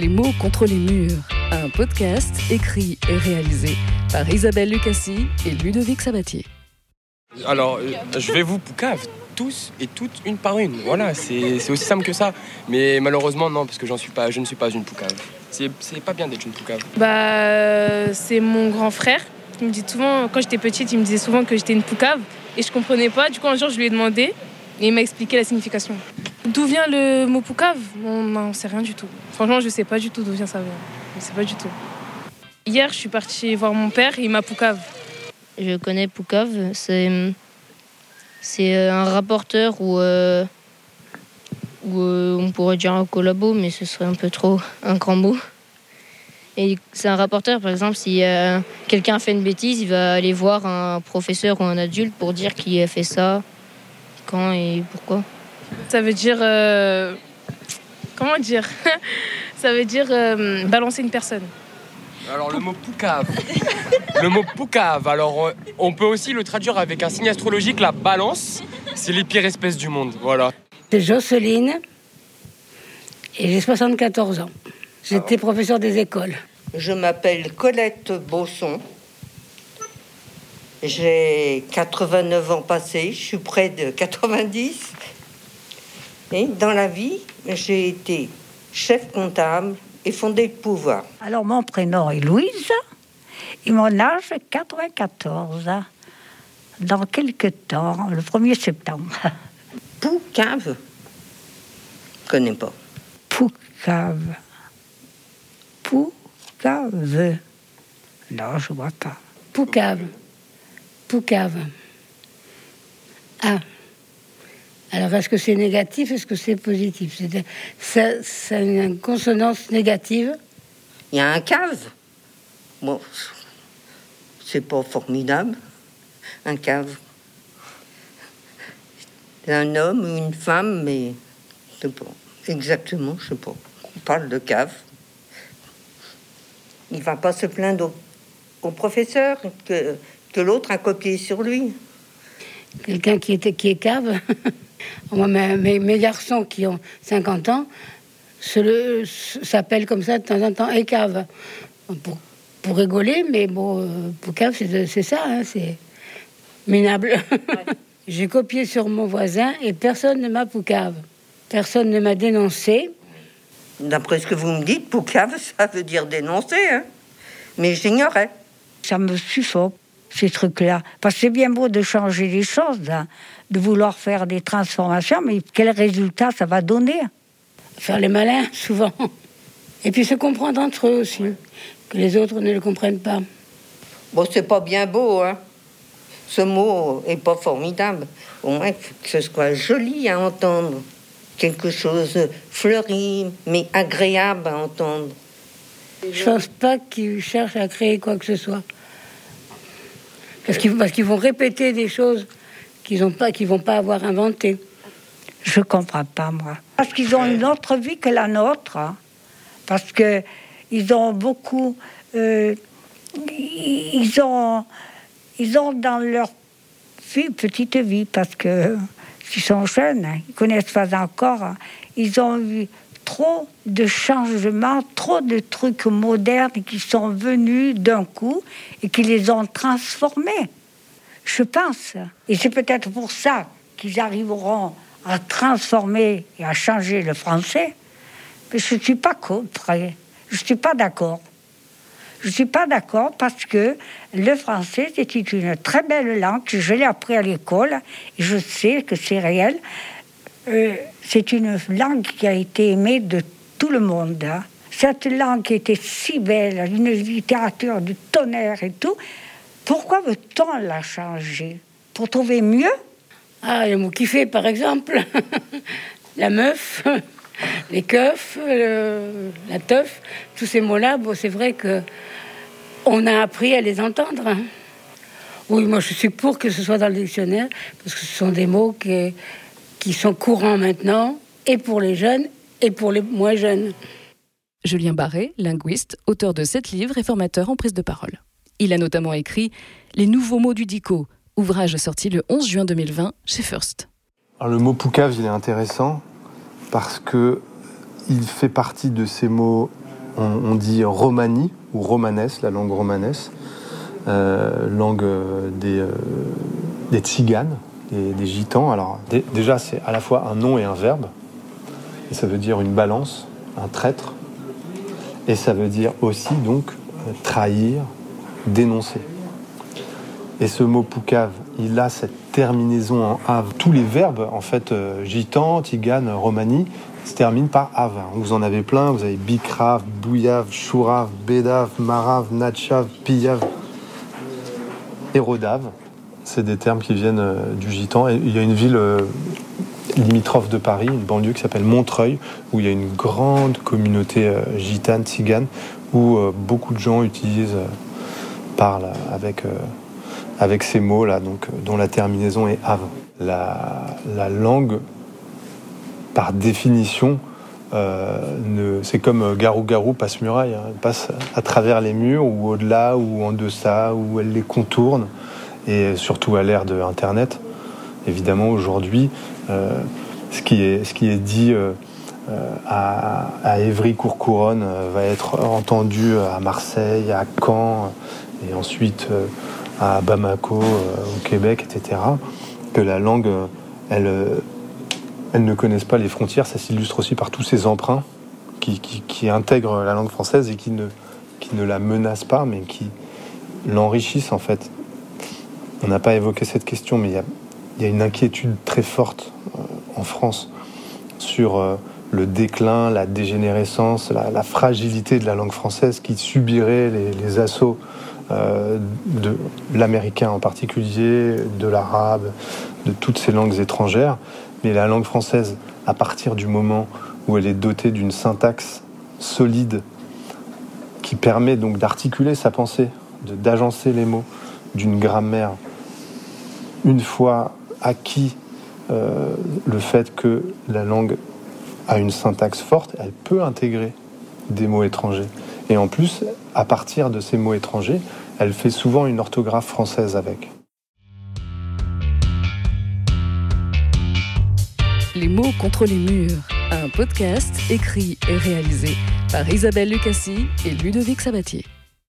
Les mots contre les murs, un podcast écrit et réalisé par Isabelle Lucassi et Ludovic Sabatier. Alors, euh, je vais vous poucave tous et toutes une par une. Voilà, c'est c'est aussi simple que ça. Mais malheureusement, non, parce que j'en suis pas, je ne suis pas une poucave. C'est c'est pas bien d'être une poucave. Bah, c'est mon grand frère. Il me dit souvent, quand j'étais petite, il me disait souvent que j'étais une poucave et je comprenais pas. Du coup, un jour, je lui ai demandé et il m'a expliqué la signification. D'où vient le mot poucave? On n'en sait rien du tout. Franchement, je sais pas du tout d'où vient ça. Je sais pas du tout. Hier, je suis partie voir mon père et il m'a poucave. Je connais Poucave, c'est c'est euh, un rapporteur ou euh, ou euh, on pourrait dire un collabo, mais ce serait un peu trop un grand mot. Et c'est un rapporteur, par exemple, si euh, quelqu'un fait une bêtise, il va aller voir un professeur ou un adulte pour dire qui a fait ça, quand et pourquoi. Ça veut dire. euh, Comment dire Ça veut dire euh, balancer une personne. Alors, le mot poucave. le mot poucave, alors, euh, on peut aussi le traduire avec un signe astrologique, la balance. C'est les pires espèces du monde. Voilà. C'est Jocelyne et j'ai 74 ans. J'étais professeur des écoles. Je m'appelle Colette Bosson. J'ai 89 ans passés, je suis près de 90. Et dans la vie, j'ai été chef comptable et fondé de pouvoir. Alors, mon prénom est Louise et mon âge est 94. Dans quelques temps, le 1er septembre. Poucave Je connais pas. Poucave. Poucave. Non, je vois pas. Poucave. Poucave. Ah. Alors, est-ce que c'est négatif Est-ce que c'est positif? C'est- une consonance négative? Il y a un cave. Bon, c'est pas formidable. Un cave. Un homme ou une femme, mais je sais pas. Exactement, je sais pas. On parle de cave. Il va pas se plaindre au, au professeur que, que l'autre a copié sur lui. Quelqu'un qui, était, qui est cave? Moi, mes, mes- mes garçons qui ont 50 ans s'appellent comme ça de temps en temps, et cave. Pour, pour rigoler, mais bon, euh, pour cave, c'est c'est ça, hein, c'est minable. J'ai copié sur mon voisin et personne ne m'a poucave. Personne ne m'a dénoncé. D'après ce que vous me dites, poucave, ça veut dire dénoncer. Hein. Mais j'ignorais. Ça me suffoque, ces trucs-là. Parce que c'est bien beau de changer les choses, hein, de vouloir faire des transformations, mais quel résultat ça va donner? Faire les malins, souvent. Et puis se comprendre entre eux aussi, que les autres ne le comprennent pas. Bon, c'est pas bien beau, hein. Ce mot est pas formidable. Au moins que ce soit joli à entendre. Quelque chose de fleuri, mais agréable à entendre. Je pense pas qu'ils cherchent à créer quoi que ce soit. Parce qu'ils vont répéter des choses qu'ils ont pas, qu'ils vont pas avoir inventées. Je comprends pas, moi. Parce qu'ils ont une autre vie que la nôtre. hein. Parce que ils ont beaucoup. euh, ils ont. Ils ont dans leur vie, petite vie, parce que s'ils sont jeunes, hein, ils connaissent pas encore. hein, Ils ont eu trop de changements, trop de trucs modernes qui sont venus d'un coup et qui les ont transformés. Je pense. Et c'est peut-être pour ça qu'ils arriveront à transformer et à changer le français. Mais je ne suis pas contre. Je ne suis pas d'accord. Je ne suis pas d'accord parce que le français, c'est une très belle langue. Je l'ai appris à l'école et je sais que c'est réel. Euh, c'est une langue qui a été aimée de tout le monde. hein. Cette langue était si belle, une littérature du tonnerre et tout. Pourquoi veut-on la changer Pour trouver mieux? Ah, le mot kiffer, par exemple. la meuf, les keufs, le- la teuf, tous ces mots-là, bon, c'est vrai que on a appris à les entendre. hein. Oui, moi je suis pour que ce soit dans le dictionnaire, parce que ce sont des mots qui, qui sont courants maintenant, et pour les jeunes, et pour les moins jeunes. Julien Barré, linguiste, auteur de sept livres et formateur en prise de parole. Il a notamment écrit Les nouveaux mots du dico, ouvrage sorti le 11 juin 2020 chez First. Alors, le mot poucave, il est intéressant parce que il fait partie de ces mots on, dit romani ou romanès, la langue romanès, langue des, des tziganes, des, gitans. Alors déjà, c'est à la fois un nom et un verbe. Et ça veut dire une balance, un traître. Et ça veut dire aussi donc trahir, dénoncer. Et ce mot poucave, il a cette terminaison en ave. Tous les verbes, en fait, euh, gitan, tigane, romani, se terminent par ave. Vous en avez plein, vous avez bikrave, bouyave, chourave, bédave, marave, natchave, pillave et rodave. C'est des termes qui viennent euh, du gitan. Il y a une ville euh, limitrophe de Paris, une banlieue qui s'appelle Montreuil, où il y a une grande communauté gitane, tigane, où beaucoup de gens utilisent, parlent avec avec ces mots-là, dont la terminaison est ave. La, langue, par définition, euh, c'est comme garou-garou passe-muraille. Hein. Elle passe à travers les murs, ou au-delà, ou en deçà, ou elle les contourne, et surtout à l'ère de Internet. Évidemment, aujourd'hui, euh, ce, qui est, dit euh, à, à Évry-Courcouronne va être entendu à Marseille, à Caen, et ensuite à Bamako, euh, au Québec, etc., que la langue, euh, elle, euh, elle ne connaisse pas les frontières. Ça s'illustre aussi par tous ces emprunts qui, qui, intègrent la langue française et qui ne, qui ne la menacent pas, mais qui l'enrichissent en fait. On n'a pas évoqué cette question, mais il y a, une inquiétude très forte en France sur le déclin, la dégénérescence, la, fragilité de la langue française qui subirait les, les assauts euh, de l'américain en particulier, de l'arabe, de toutes ces langues étrangères. Mais la langue française, à partir du moment où elle est dotée d'une syntaxe solide qui permet donc d'articuler sa pensée, d'agencer les mots, d'une grammaire, une fois acquis euh, le fait que la langue a une syntaxe forte, elle peut intégrer des mots étrangers. Et en plus, à partir de ces mots étrangers, elle fait souvent une orthographe française avec. Les mots contre les murs, un podcast écrit et réalisé par Isabelle Lucassi et Ludovic Sabatier.